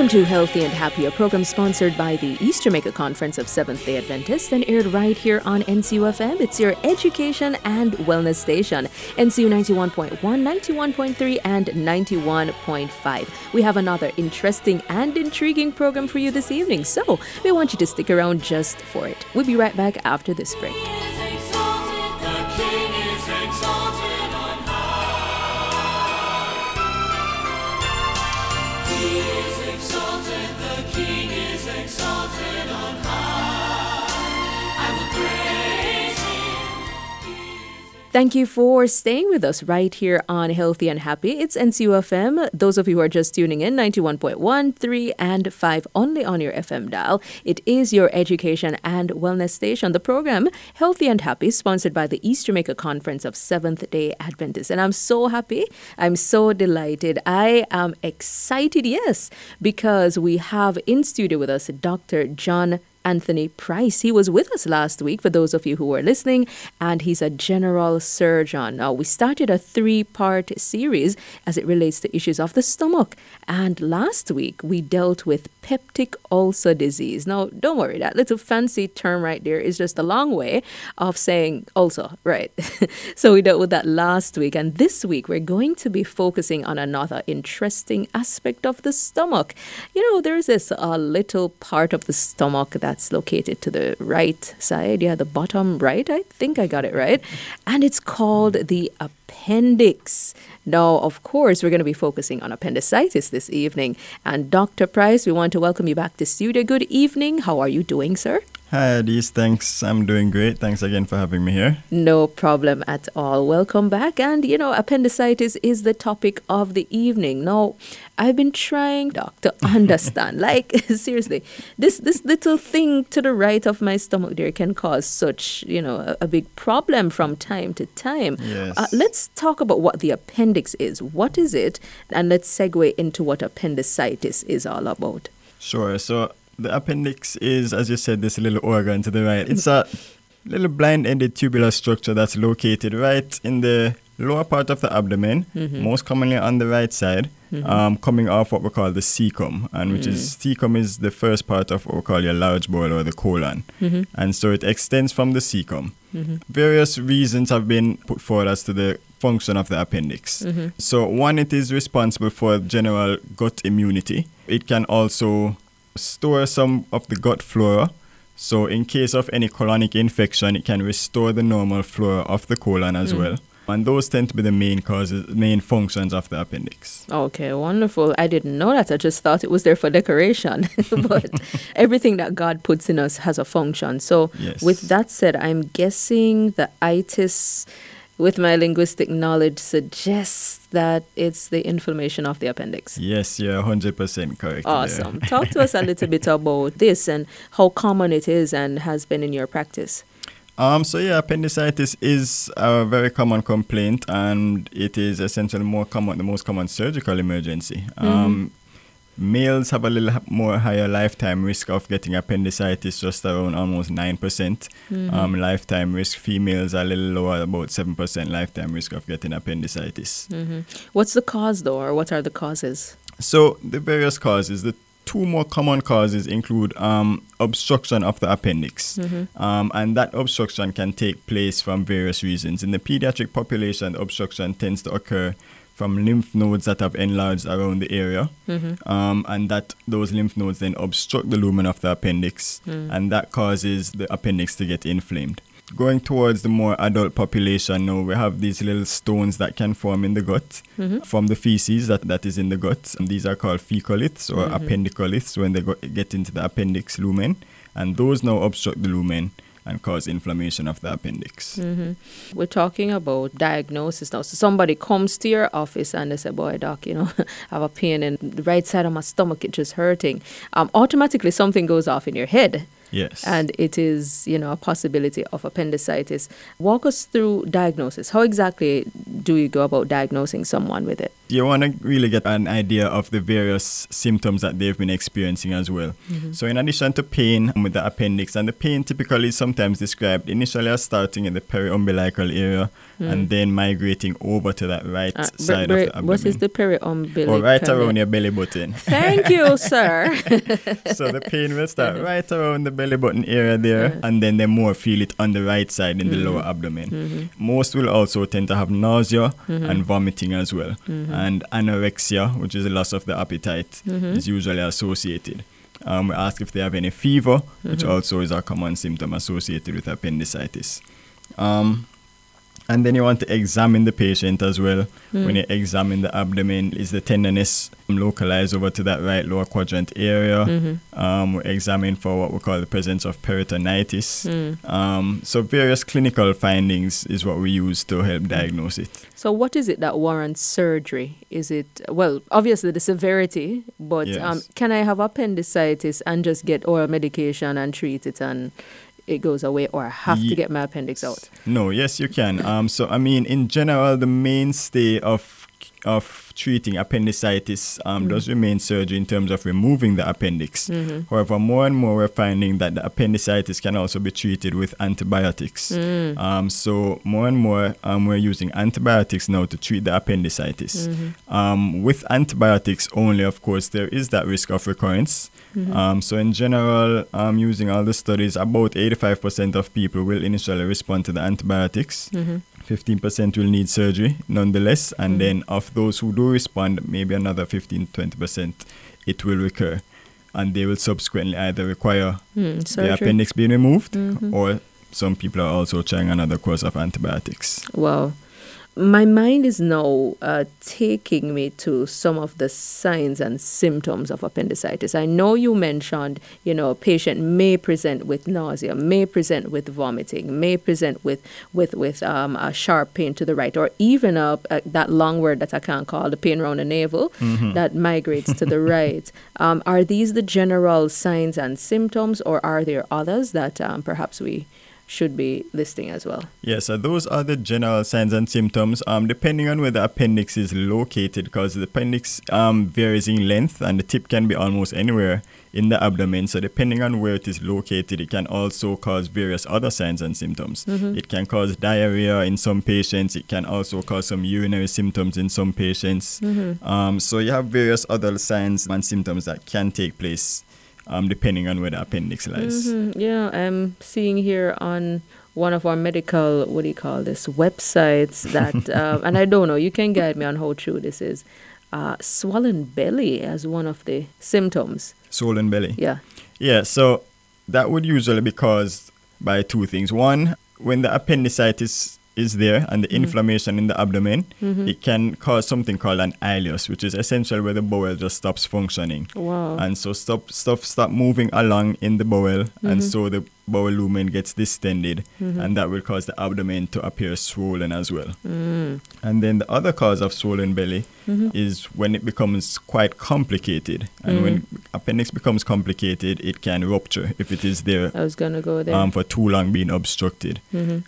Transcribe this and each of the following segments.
Welcome to Healthy and Happy, a program sponsored by the East Jamaica Conference of Seventh day Adventists and aired right here on NCUFM. It's your education and wellness station. NCU 91.1, 91.3, and 91.5. We have another interesting and intriguing program for you this evening, so we want you to stick around just for it. We'll be right back after this break. Thank you for staying with us right here on Healthy and Happy. It's NCUFM. Those of you who are just tuning in, 91.1, 3, and 5 only on your FM dial. It is your education and wellness station. The program, Healthy and Happy, sponsored by the East Jamaica Conference of Seventh day Adventists. And I'm so happy. I'm so delighted. I am excited, yes, because we have in studio with us Dr. Jon Anthony Pryce. He was with us last week, for those of you who were listening, and he's a general surgeon. Now, we started a three part series as it relates to issues of the stomach. And last week, we dealt with peptic ulcer disease. Now, don't worry, that little fancy term right there is just a long way of saying ulcer, right? so, we dealt with that last week. And this week, we're going to be focusing on another interesting aspect of the stomach. You know, there's this uh, little part of the stomach that that's located to the right side. Yeah, the bottom right. I think I got it right. And it's called the appendix. Now, of course, we're going to be focusing on appendicitis this evening. And Dr. Pryce, we want to welcome you back to studio. Good evening. How are you doing, sir? Hi, Adise. Thanks. I'm doing great. Thanks again for having me here. No problem at all. Welcome back. And, you know, appendicitis is the topic of the evening. Now, I've been trying, doc, to understand. like, seriously, this, this little thing to the right of my stomach there can cause such, you know, a, a big problem from time to time. Yes. Uh, let's talk about what the appendix is. What is it? And let's segue into what appendicitis is all about. Sure. So, the appendix is, as you said, this little organ to the right. It's a little blind-ended tubular structure that's located right in the lower part of the abdomen, mm-hmm. most commonly on the right side, mm-hmm. um, coming off what we call the cecum, and which mm-hmm. is cecum is the first part of what we call your large bowel or the colon, mm-hmm. and so it extends from the cecum. Mm-hmm. Various reasons have been put forward as to the function of the appendix. Mm-hmm. So one, it is responsible for general gut immunity. It can also store some of the gut flora. So, in case of any colonic infection, it can restore the normal flora of the colon as mm. well. And those tend to be the main causes, main functions of the appendix. Okay, wonderful. I didn't know that. I just thought it was there for decoration. but everything that God puts in us has a function. So, yes. with that said, I'm guessing the itis with my linguistic knowledge suggests that it's the inflammation of the appendix. Yes, you're 100% correct. Awesome. Talk to us a little bit about this and how common it is and has been in your practice. Um, so yeah, appendicitis is a very common complaint, and it is essentially more common, the most common surgical emergency. Mm-hmm. Males have a little more higher lifetime risk of getting appendicitis, just around almost 9%. percent mm hmm um, lifetime risk. Females are a little lower, about 7% lifetime risk of getting appendicitis. Mm-hmm. What's the cause, though, or what are the causes? So, the various causes, the two more common causes include um, obstruction of the appendix, mm-hmm. um, and that obstruction can take place from various reasons. In the pediatric population, obstruction tends to occur from lymph nodes that have enlarged around the area, mm-hmm. um, and that those lymph nodes then obstruct the lumen of the appendix, mm. and that causes the appendix to get inflamed. Going towards the more adult population now, we have these little stones that can form in the gut mm-hmm. from the feces that, that is in the gut. And these are called fecaliths or mm-hmm. appendicoliths when they go, get into the appendix lumen, and those now obstruct the lumen and cause inflammation of the appendix. Mm-hmm. We're talking about diagnosis now. So somebody comes to your office and they say, "Boy, doc, you know, I have a pain in the right side of my stomach; it's just hurting." Um, automatically, something goes off in your head. Yes. And it is, you know, a possibility of appendicitis. Walk us through diagnosis. How exactly do you go about diagnosing someone with it? You want to really get an idea of the various symptoms that they've been experiencing as well. Mm-hmm. So, in addition to pain um, with the appendix, and the pain typically is sometimes described initially as starting in the periumbilical area mm. and then migrating over to that right Uh, side of the abdomen. what is the periumbilical? or right around your belly button. Thank you, sir. so the pain will start right around the belly button area there, and then they more feel it on the right side in the mm. lower abdomen. Mm-hmm. Most will also tend to have nausea mm-hmm. and vomiting as well, mm-hmm. And anorexia, which is a loss of the appetite, is usually associated. Um, we ask if they have any fever, which also is a common symptom associated with appendicitis. Um, and then you want to examine the patient as well. When you examine the abdomen, is the tenderness localized over to that right lower quadrant area? Um, we examine for what we call the presence of peritonitis. Um, so various clinical findings is what we use to help diagnose it. So, what is it that warrants surgery? Is it, well, obviously the severity, but um, can I have appendicitis and just get oral medication and treat it and it goes away, or I have to get my appendix out? No, yes, you can. Um, so I mean, in general, the mainstay of of treating appendicitis um, does remain surgery in terms of removing the appendix. However, more and more we're finding that the appendicitis can also be treated with antibiotics. Um, so more and more um, we're using antibiotics now to treat the appendicitis. Um, with antibiotics only, of course, there is that risk of recurrence. Um, so in general, um, using all the studies, about 85% of people will initially respond to the antibiotics. 15% will need surgery nonetheless, and then of those who do respond, maybe another 15 20% it will recur, and they will subsequently either require Hmm, the appendix being removed, or some people are also trying another course of antibiotics. Wow. My mind is now uh, taking me to some of the signs and symptoms of appendicitis. I know you mentioned, you know, a patient may present with nausea, may present with vomiting, may present with with with um, a sharp pain to the right, or even a, a, that long word that I can't call the pain around the navel that migrates to the right. Um, are these the general signs and symptoms, or are there others that um, perhaps we should be listing as well? Yeah, so those are the general signs and symptoms. Um, depending on where the appendix is located, because the appendix um, varies in length and the tip can be almost anywhere in the abdomen. So depending on where it is located, it can also cause various other signs and symptoms. It can cause diarrhea in some patients. It can also cause some urinary symptoms in some patients. Um, so you have various other signs and symptoms that can take place. Um, depending on where the appendix lies. Mhm, Yeah, I'm seeing here on one of our medical, what do you call this, websites that, uh, and I don't know, you can guide me on how true this is. Uh, swollen belly as one of the symptoms. Swollen belly. Yeah. Yeah, so that would usually be caused by two things. One, when the appendicitis is there and the mm-hmm. inflammation in the abdomen, mm-hmm. it can cause something called an ileus, which is essentially where the bowel just stops functioning. Wow. And so stop stuff stop moving along in the bowel and mm-hmm. so the bowel lumen gets distended and that will cause the abdomen to appear swollen as well. Mm. And then the other cause of swollen belly is when it becomes quite complicated. And when appendix becomes complicated, it can rupture if it is there I was to go there. um, for too long being obstructed.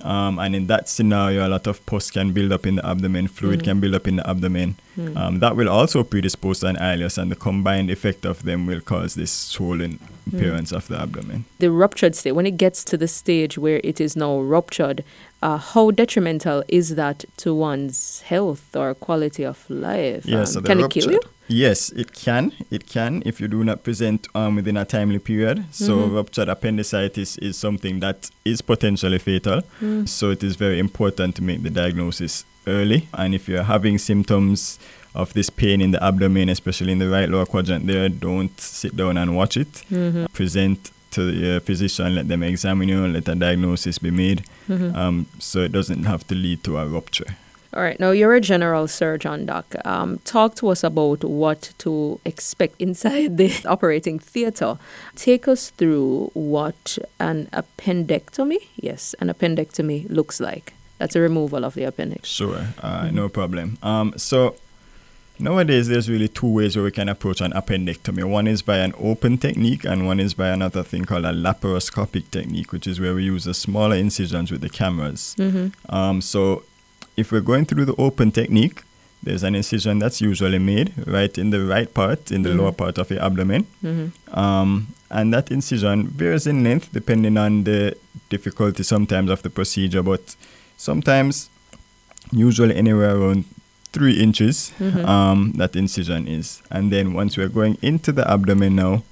Um, and in that scenario, a lot of pus can build up in the abdomen, fluid can build up in the abdomen. Um, that will also predispose to an ileus, and the combined effect of them will cause this swollen appearance of the abdomen. the ruptured state, when it gets to the stage where it is now ruptured, uh, how detrimental is that to one's health or quality of life? Yeah, Um, so can it kill you? Yes, it can. It can if you do not present um, within a timely period. So Mm-hmm. ruptured appendicitis is something that is potentially fatal. Mm. So it is very important to make the diagnosis early. And if you're having symptoms of this pain in the abdomen, especially in the right lower quadrant there, don't sit down and watch it. Mm-hmm. Present to your physician, let them examine you, let a diagnosis be made, Mm-hmm. um, so it doesn't have to lead to a rupture. All right. Now, you're a general surgeon, Doc. Um, talk to us about what to expect inside the operating theater. Take us through what an appendectomy, yes, an appendectomy looks like. That's a removal of the appendix. Sure, uh, no problem. Um, so nowadays, there's really two ways where we can approach an appendectomy. One is by an open technique, and one is by another thing called a laparoscopic technique, which is where we use the smaller incisions with the cameras. Um, so if we're going through the open technique, there's an incision that's usually made right in the right part, in the Mhm. lower part of the abdomen. Mm-hmm. Um, and that incision varies in length depending on the difficulty sometimes of the procedure, but sometimes, usually anywhere around three inches, Mhm. um, that incision is. And then once we're going into the abdomen now,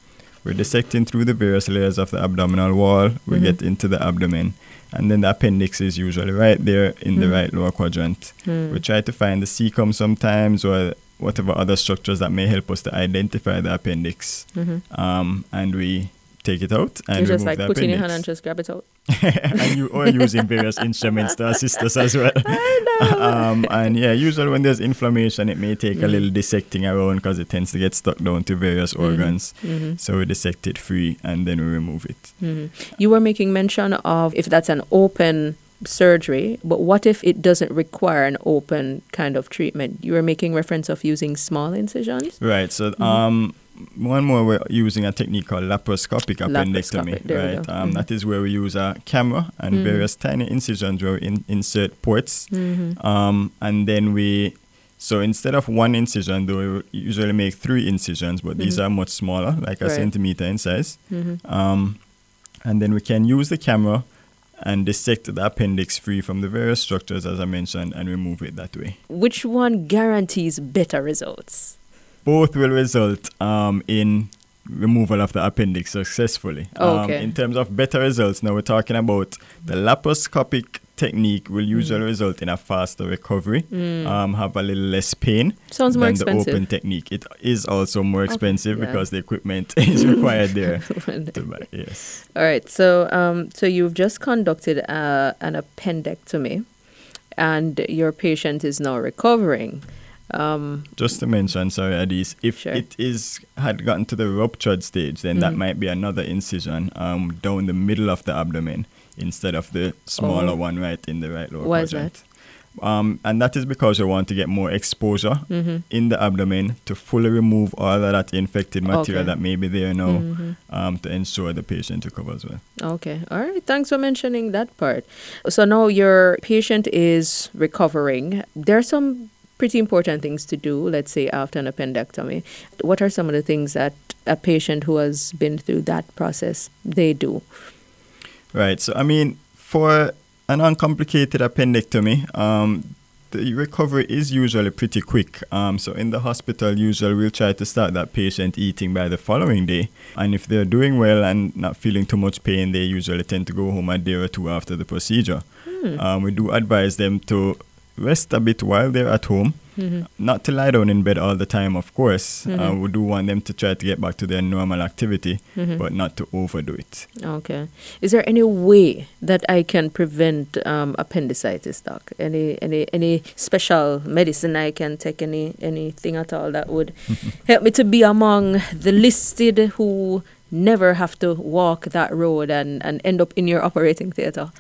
we're dissecting through the various layers of the abdominal wall, we Mhm. get into the abdomen. And then the appendix is usually right there in the Mhm. right lower quadrant. Mm. We try to find the cecum sometimes or whatever other structures that may help us to identify the appendix. Mhm. Um, and we take it out and You just remove like put in your hand and just grab it out. and you are using various instruments to assist us as well. um, and yeah, usually when there's inflammation, it may take a Mhm. little dissecting around because it tends to get stuck down to various Mhm. organs. hmm So we dissect it free and then we remove it. hmm You were making mention of if that's an open surgery, but what if it doesn't require an open kind of treatment? You were making reference of using small incisions. Right. So Mhm. One more we're using a technique called laparoscopic appendectomy. Laparoscopic, right. Um, Mhm. That is where we use a camera and Mhm. various tiny incisions where we in- insert ports. Mm-hmm. Um, and then we, so instead of one incision, though, we usually make three incisions, but these Mhm. are much smaller, like a Right. centimeter in size. Mm-hmm. Um, and then we can use the camera and dissect the appendix free from the various structures, as I mentioned, and remove it that way. Which one guarantees better results? Both will result um, in removal of the appendix successfully. Oh, Um, okay. in terms of better results, now we're talking about the laparoscopic technique will usually result in a faster recovery, Mm. um, have a little less pain Sounds more than expensive. the open technique. It is also more Okay, expensive yeah. because the equipment is required there. buy. Yes. All right. So, um, so you've just conducted uh, an appendectomy, and your patient is now recovering. Um, Just to mention, sorry, Adis, if Sure. it is had gotten to the ruptured stage, then that Mhm. might be another incision um, down the middle of the abdomen instead of the smaller Oh. one right in the right lower Why is quadrant. Um, and that is because we want to get more exposure mhm. in the abdomen to fully remove all of that infected material Okay. that may be there now Mhm. um, to ensure the patient recovers well. Okay. All right. Thanks for mentioning that part. So now your patient is recovering. There are some pretty important things to do, let's say after an appendectomy. What are some of the things that a patient who has been through that process they do? Right. So, I mean, for an uncomplicated appendectomy, um, the recovery is usually pretty quick. Um, so, in the hospital, usually we'll try to start that patient eating by the following day. And if they're doing well and not feeling too much pain, they usually tend to go home a day or two after the procedure. Hmm. Um, we do advise them to rest a bit while they're at home. Mhm. Not to lie down in bed all the time, of course. Uh, Mhm. we do want them to try to get back to their normal activity, Mhm. but not to overdo it. Okay. Is there any way that I can prevent um, appendicitis, doc? Any any any special medicine I can take? Any anything at all that would help me to be among the listed who never have to walk that road and, and end up in your operating theater?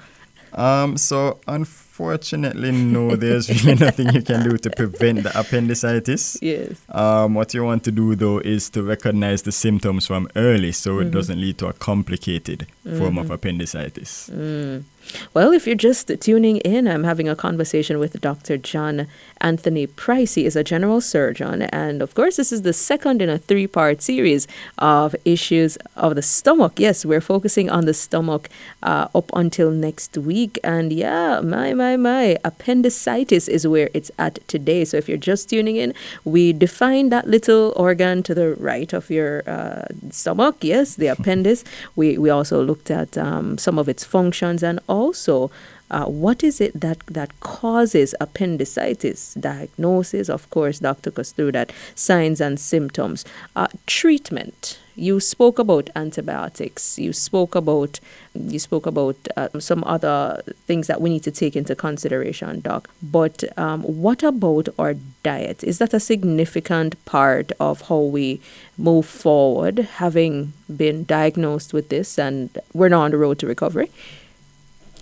Um, so unfortunately, no, there's really nothing you can do to prevent the appendicitis. Yes. Um, what you want to do though is to recognize the symptoms from early so it Mhm. doesn't lead to a complicated form of Mhm. appendicitis. Mm. Well, if you're just tuning in, I'm having a conversation with Dr. Jon Anthony Pryce. He is a general surgeon. And of course, this is the second in a three part series of issues of the stomach. Yes, we're focusing on the stomach uh, up until next week. And yeah, my, my, my, appendicitis is where it's at today. So if you're just tuning in, we define that little organ to the right of your uh, stomach. Yes, the appendix. We, we also looked at um, some of its functions and also uh, what is it that, that causes appendicitis? Diagnosis, of course, through that, signs and symptoms. Uh, treatment. You spoke about antibiotics. You spoke about you spoke about uh, some other things that we need to take into consideration, doc. But um, what about our diet? Is that a significant part of how we move forward, having been diagnosed with this, and we're now on the road to recovery?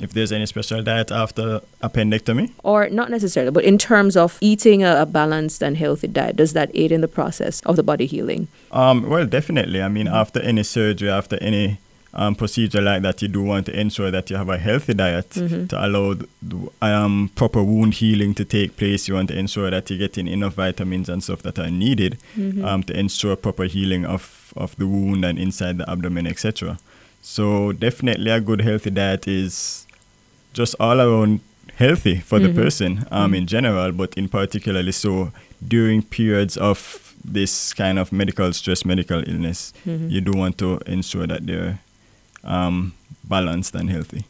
If there's any special diet after appendectomy, or not necessarily, but in terms of eating a, a balanced and healthy diet, does that aid in the process of the body healing? um, well, definitely. I mean, after any surgery, after any um, procedure like that, you do want to ensure that you have a healthy diet to allow the, um, proper wound healing to take place. You want to ensure that you're getting enough vitamins and stuff that are needed um, to ensure proper healing of, of the wound and inside the abdomen, etc. So definitely a good healthy diet is just all around healthy for the person um, in general, but in particularly so during periods of this kind of medical stress, medical illness, you do want to ensure that they're um, balanced and healthy.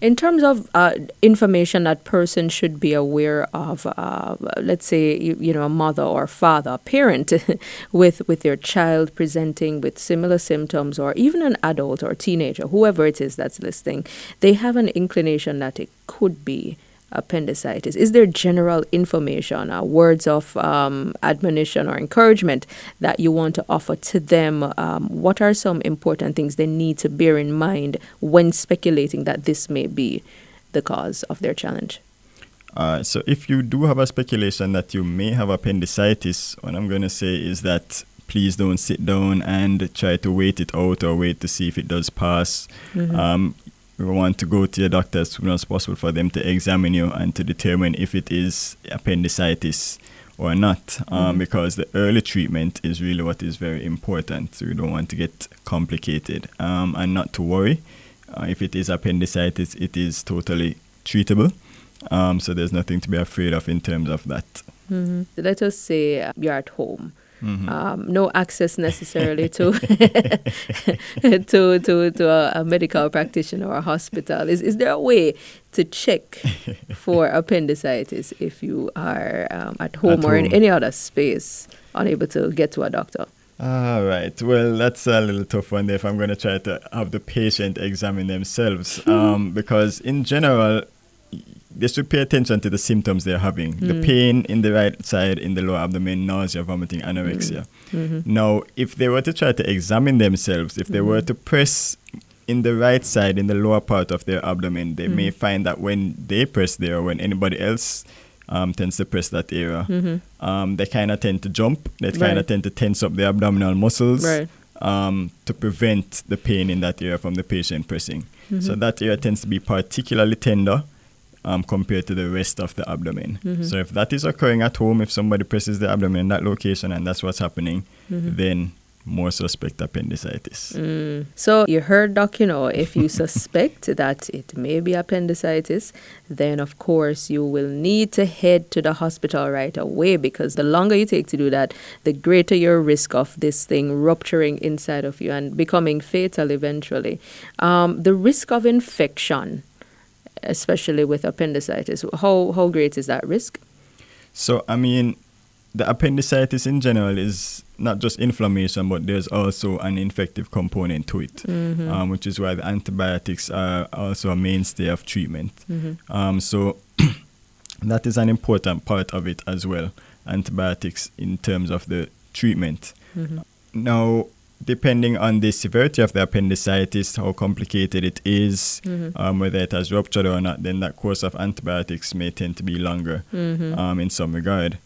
In terms of uh, information that person should be aware of, uh, let's say you, you know a mother or father, parent, with with their child presenting with similar symptoms, or even an adult or teenager, whoever it is that's listening, they have an inclination that it could be appendicitis. Is there general information, uh, words of um, admonition or encouragement that you want to offer to them? Um, what are some important things they need to bear in mind when speculating that this may be the cause of their challenge? Uh, so if you do have a speculation that you may have appendicitis, what I'm going to say is that please don't sit down and try to wait it out or wait to see if it does pass. Um, we want to go to your doctor as soon as possible for them to examine you and to determine if it is appendicitis or not, um, because the early treatment is really what is very important. So you don't want to get complicated um, and not to worry. Uh, if it is appendicitis, it is totally treatable. Um, so there's nothing to be afraid of in terms of that. Let us say you're at home. Um, no access necessarily to to to, to a, a medical practitioner or a hospital. Is is there a way to check for appendicitis if you are um, at home At or in any other space unable to get to a doctor? All right. Well, that's a little tough one there if I'm going to try to have the patient examine themselves. Um, because in general, they should pay attention to the symptoms they're having. The mm. pain in the right side, in the lower abdomen, nausea, vomiting, anorexia. Mm. Mm-hmm. Now, if they were to try to examine themselves, if they were mm-hmm. to press in the right side, in the lower part of their abdomen, they may mm. find that when they press there, or when anybody else um, tends to press that area, mm-hmm. um, they kind of tend to jump. They kind Right. of tend to tense up the abdominal muscles Right. um, to prevent the pain in that area from the patient pressing. So that area tends to be particularly tender um, compared to the rest of the abdomen. So if that is occurring at home, if somebody presses the abdomen in that location and that's what's happening, then more suspect appendicitis. So you heard, Doc, you know, if you suspect that it may be appendicitis, then of course you will need to head to the hospital right away because the longer you take to do that, the greater your risk of this thing rupturing inside of you and becoming fatal eventually. Um, the risk of infection, especially with appendicitis, how, how great is that risk? So, I mean, the appendicitis in general is not just inflammation, but there's also an infective component to it, um, which is why the antibiotics are also a mainstay of treatment. Um, so, that is an important part of it as well antibiotics in terms of the treatment. Now, depending on the severity of the appendicitis, how complicated it is, um, whether it has ruptured or not, then that course of antibiotics may tend to be longer um, in some regard.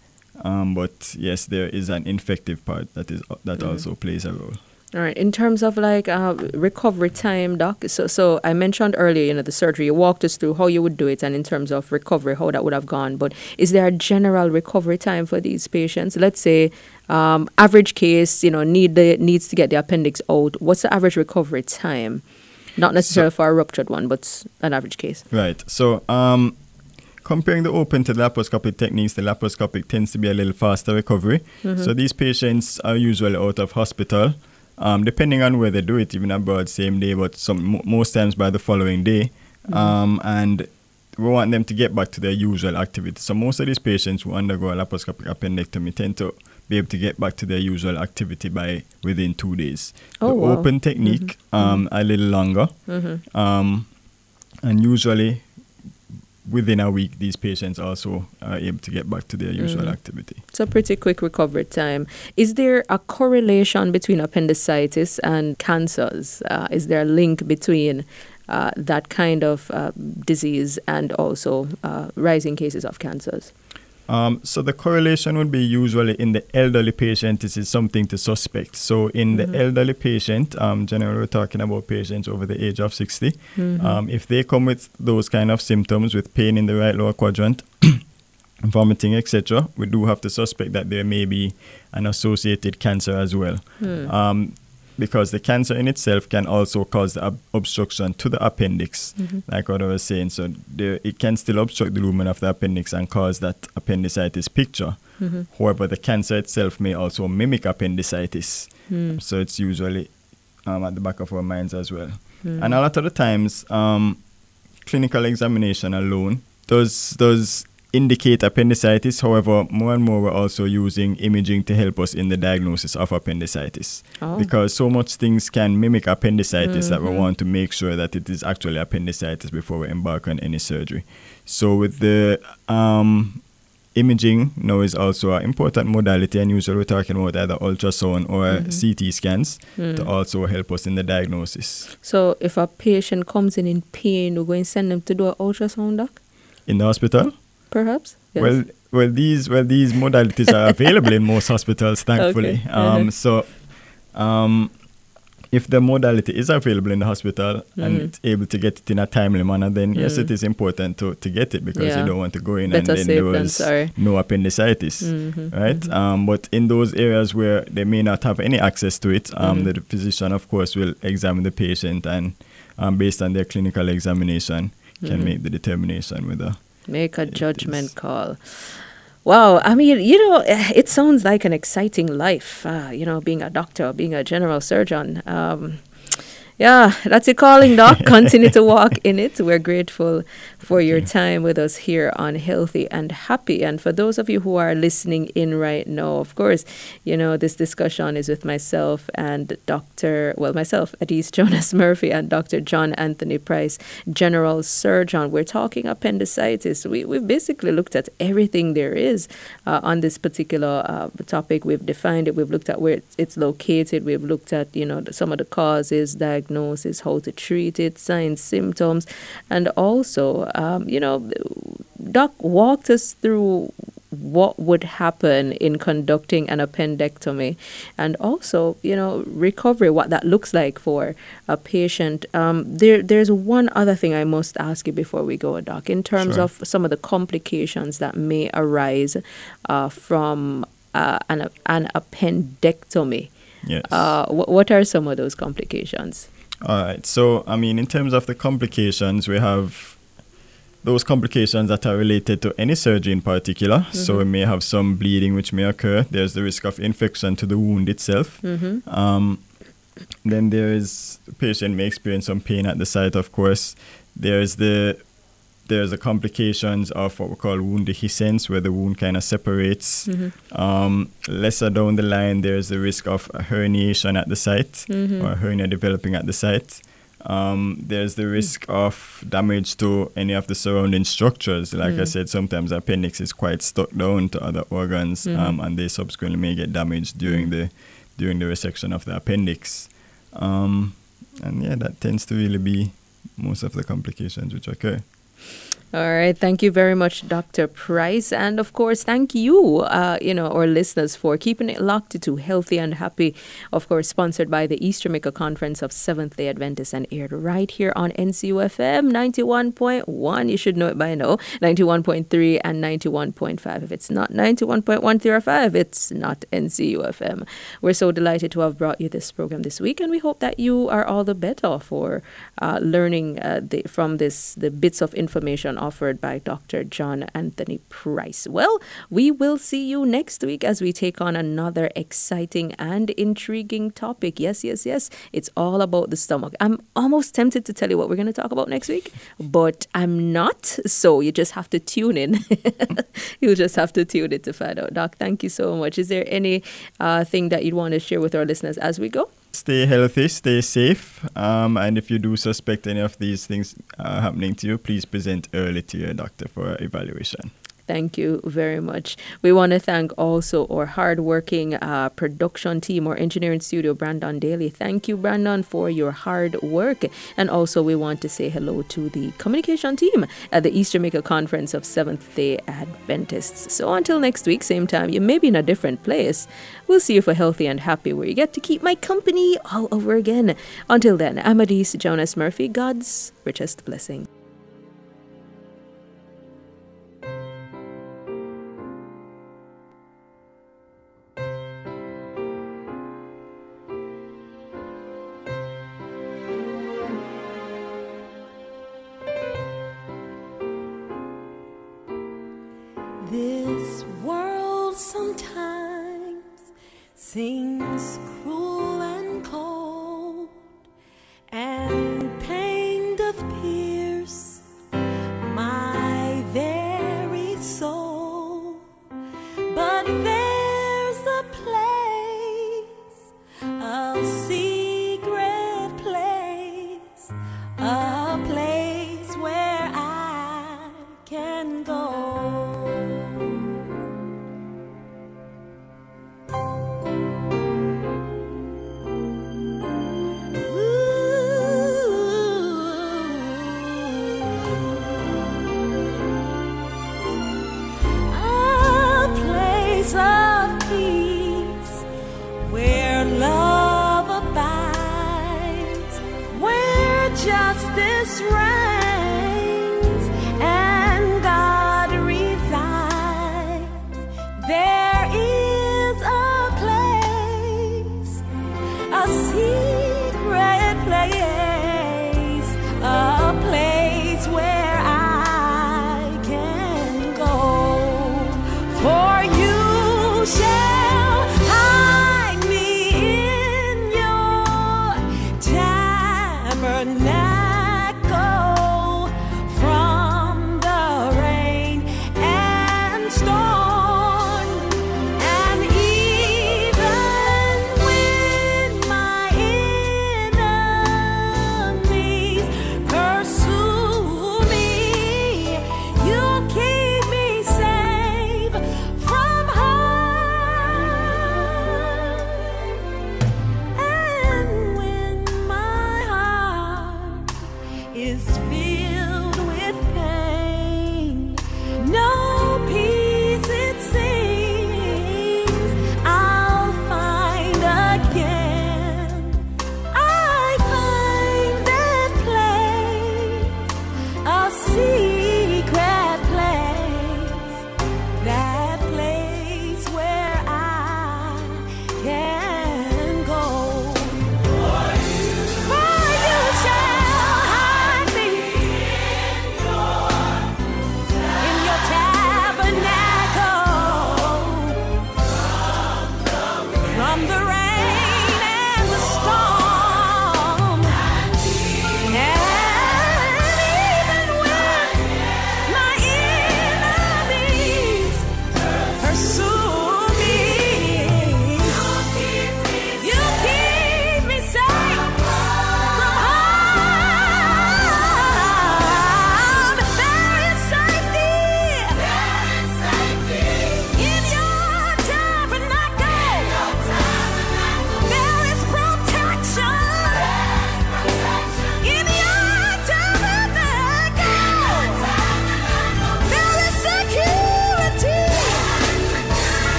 Um, but yes, there is an infective part that is that also plays a role. All right. In terms of like uh, recovery time, doc. So, so I mentioned earlier, you know, the surgery. You walked us through how you would do it, and in terms of recovery, how that would have gone. But is there a general recovery time for these patients? Let's say, um, average case, you know, need the needs to get the appendix out. What's the average recovery time? Not necessarily for a ruptured one, but an average case. Right. So, um, comparing the open to the laparoscopic techniques, the laparoscopic tends to be a little faster recovery. So these patients are usually out of hospital, um, depending on where they do it, even abroad, same day, but some mo- most times by the following day. Um, and we want them to get back to their usual activity. So most of these patients who undergo a laparoscopic appendectomy tend to be able to get back to their usual activity by within two days. Oh, the wow. open technique, um, a little longer. Um, and usually within a week, these patients also are able to get back to their usual activity. It's a pretty quick recovery time. Is there a correlation between appendicitis and cancers? Uh, is there a link between uh, that kind of uh, disease and also uh, rising cases of cancers? Um, so the correlation would be usually in the elderly patient. This is something to suspect. So in Mm-hmm. the elderly patient, um, generally we're talking about patients over the age of 60. Mm-hmm. Um, if they come with those kind of symptoms, with pain in the right lower quadrant, vomiting, etc., we do have to suspect that there may be an associated cancer as well. Hmm. Um, because the cancer in itself can also cause the ob- obstruction to the appendix, Mm-hmm. like what I was saying. So there, it can still obstruct the lumen of the appendix and cause that appendicitis picture. Mm-hmm. However, the cancer itself may also mimic appendicitis. Hmm. So it's usually um, at the back of our minds as well. Hmm. And a lot of the times, um, clinical examination alone does does indicate appendicitis. However, more and more we're also using imaging to help us in the diagnosis of appendicitis Oh. because so much things can mimic appendicitis that we Mhm. want to make sure that it is actually appendicitis before we embark on any surgery. So with the um, imaging now is also an important modality and usually we're talking about either ultrasound or Mhm. CT scans Hmm. to also help us in the diagnosis. So if a patient comes in in pain, we're going to send them to do an ultrasound, doc, In the hospital? Perhaps? Yes. Well, well, these well these modalities are available in most hospitals, thankfully. Okay. Um, Uh-huh. So, um, if the modality is available in the hospital and Mhm. it's able to get it in a timely manner, then yes, Mm. it is important to, to get it because Yeah. you don't want to go in Better and then there was sorry. no appendicitis. Mhm, Right, mhm. um, but in those areas where they may not have any access to it, um, Mhm. the physician, of course, will examine the patient and, um, based on their clinical examination, can Mhm. make the determination whether Make a judgment is. call. Wow, I mean, you know, eh, it sounds like an exciting life, uh, you know, being a doctor, being a general surgeon. Um, yeah, that's a calling, Doc. Continue to walk in it. We're grateful for your time with us here on Healthy and Happy. And for those of you who are listening in right now, of course, you know, this discussion is with myself and Dr. Well, myself, Adise Jonas Murphy, and Dr. Jon Anthony Pryce, general surgeon. We're talking appendicitis. We, we've basically looked at everything there is uh, on this particular uh, topic. We've defined it. We've looked at where it's, it's located. We've looked at, you know, some of the causes, diagnosis, how to treat it, signs, symptoms, and also, um, you know, Doc walked us through what would happen in conducting an appendectomy and also you know recovery what that looks like for a patient um, there there's one other thing i must ask you before we go doc in terms Sure. of some of the complications that may arise uh, from uh, an, an appendectomy yes. uh, wh- what are some of those complications All right. So, I mean, in terms of the complications, we have those complications that are related to any surgery in particular. So, we may have some bleeding which may occur. There's the risk of infection to the wound itself. mm-hmm. Um, then there is the patient may experience some pain at the site, of course. There's the there's the complications of what we call wound dehiscence, where the wound kind of separates. Mm-hmm. Um, lesser down the line, there's the risk of a herniation at the site Mhm. or hernia developing at the site. Um, there's the risk of damage to any of the surrounding structures. Like I Mm. said, sometimes the appendix is quite stuck down to other organs, Mhm. um, and they subsequently may get damaged during the during the resection of the appendix. Um, and yeah, that tends to really be most of the complications which occur. All right. Thank you very much, Dr. Pryce. And of course, thank you, uh, you know, our listeners for keeping it locked to Healthy and Happy, of course, sponsored by the East Jamaica Conference of Seventh day Adventists and aired right here on NCUFM 91.1. You should know it by now 91.3 and 91.5. If it's not 91.1 or 5, it's not NCUFM. We're so delighted to have brought you this program this week, and we hope that you are all the better for uh, learning uh, the, from this the bits of information offered by Dr. Jon Anthony Pryce. Well, we will see you next week as we take on another exciting and intriguing topic. Yes, yes, yes. It's all about the stomach. I'm almost tempted to tell you what we're going to talk about next week, but I'm not. So you just have to tune in. You'll just have to tune in to find out. Doc, thank you so much. Is there any uh, thing that you'd want to share with our listeners as we go? Stay healthy, stay safe, um, and if you do suspect any of these things uh, happening to you, please present early to your doctor for evaluation. Thank you very much. We want to thank also our hardworking uh, production team, our engineering studio, Brandon Daly. Thank you, Brandon, for your hard work. And also, we want to say hello to the communication team at the East Jamaica Conference of Seventh day Adventists. So until next week, same time, you may be in a different place. We'll see you for Healthy and Happy, where you get to keep my company all over again. Until then, Adise Jonas Murphy. God's richest blessing. Secret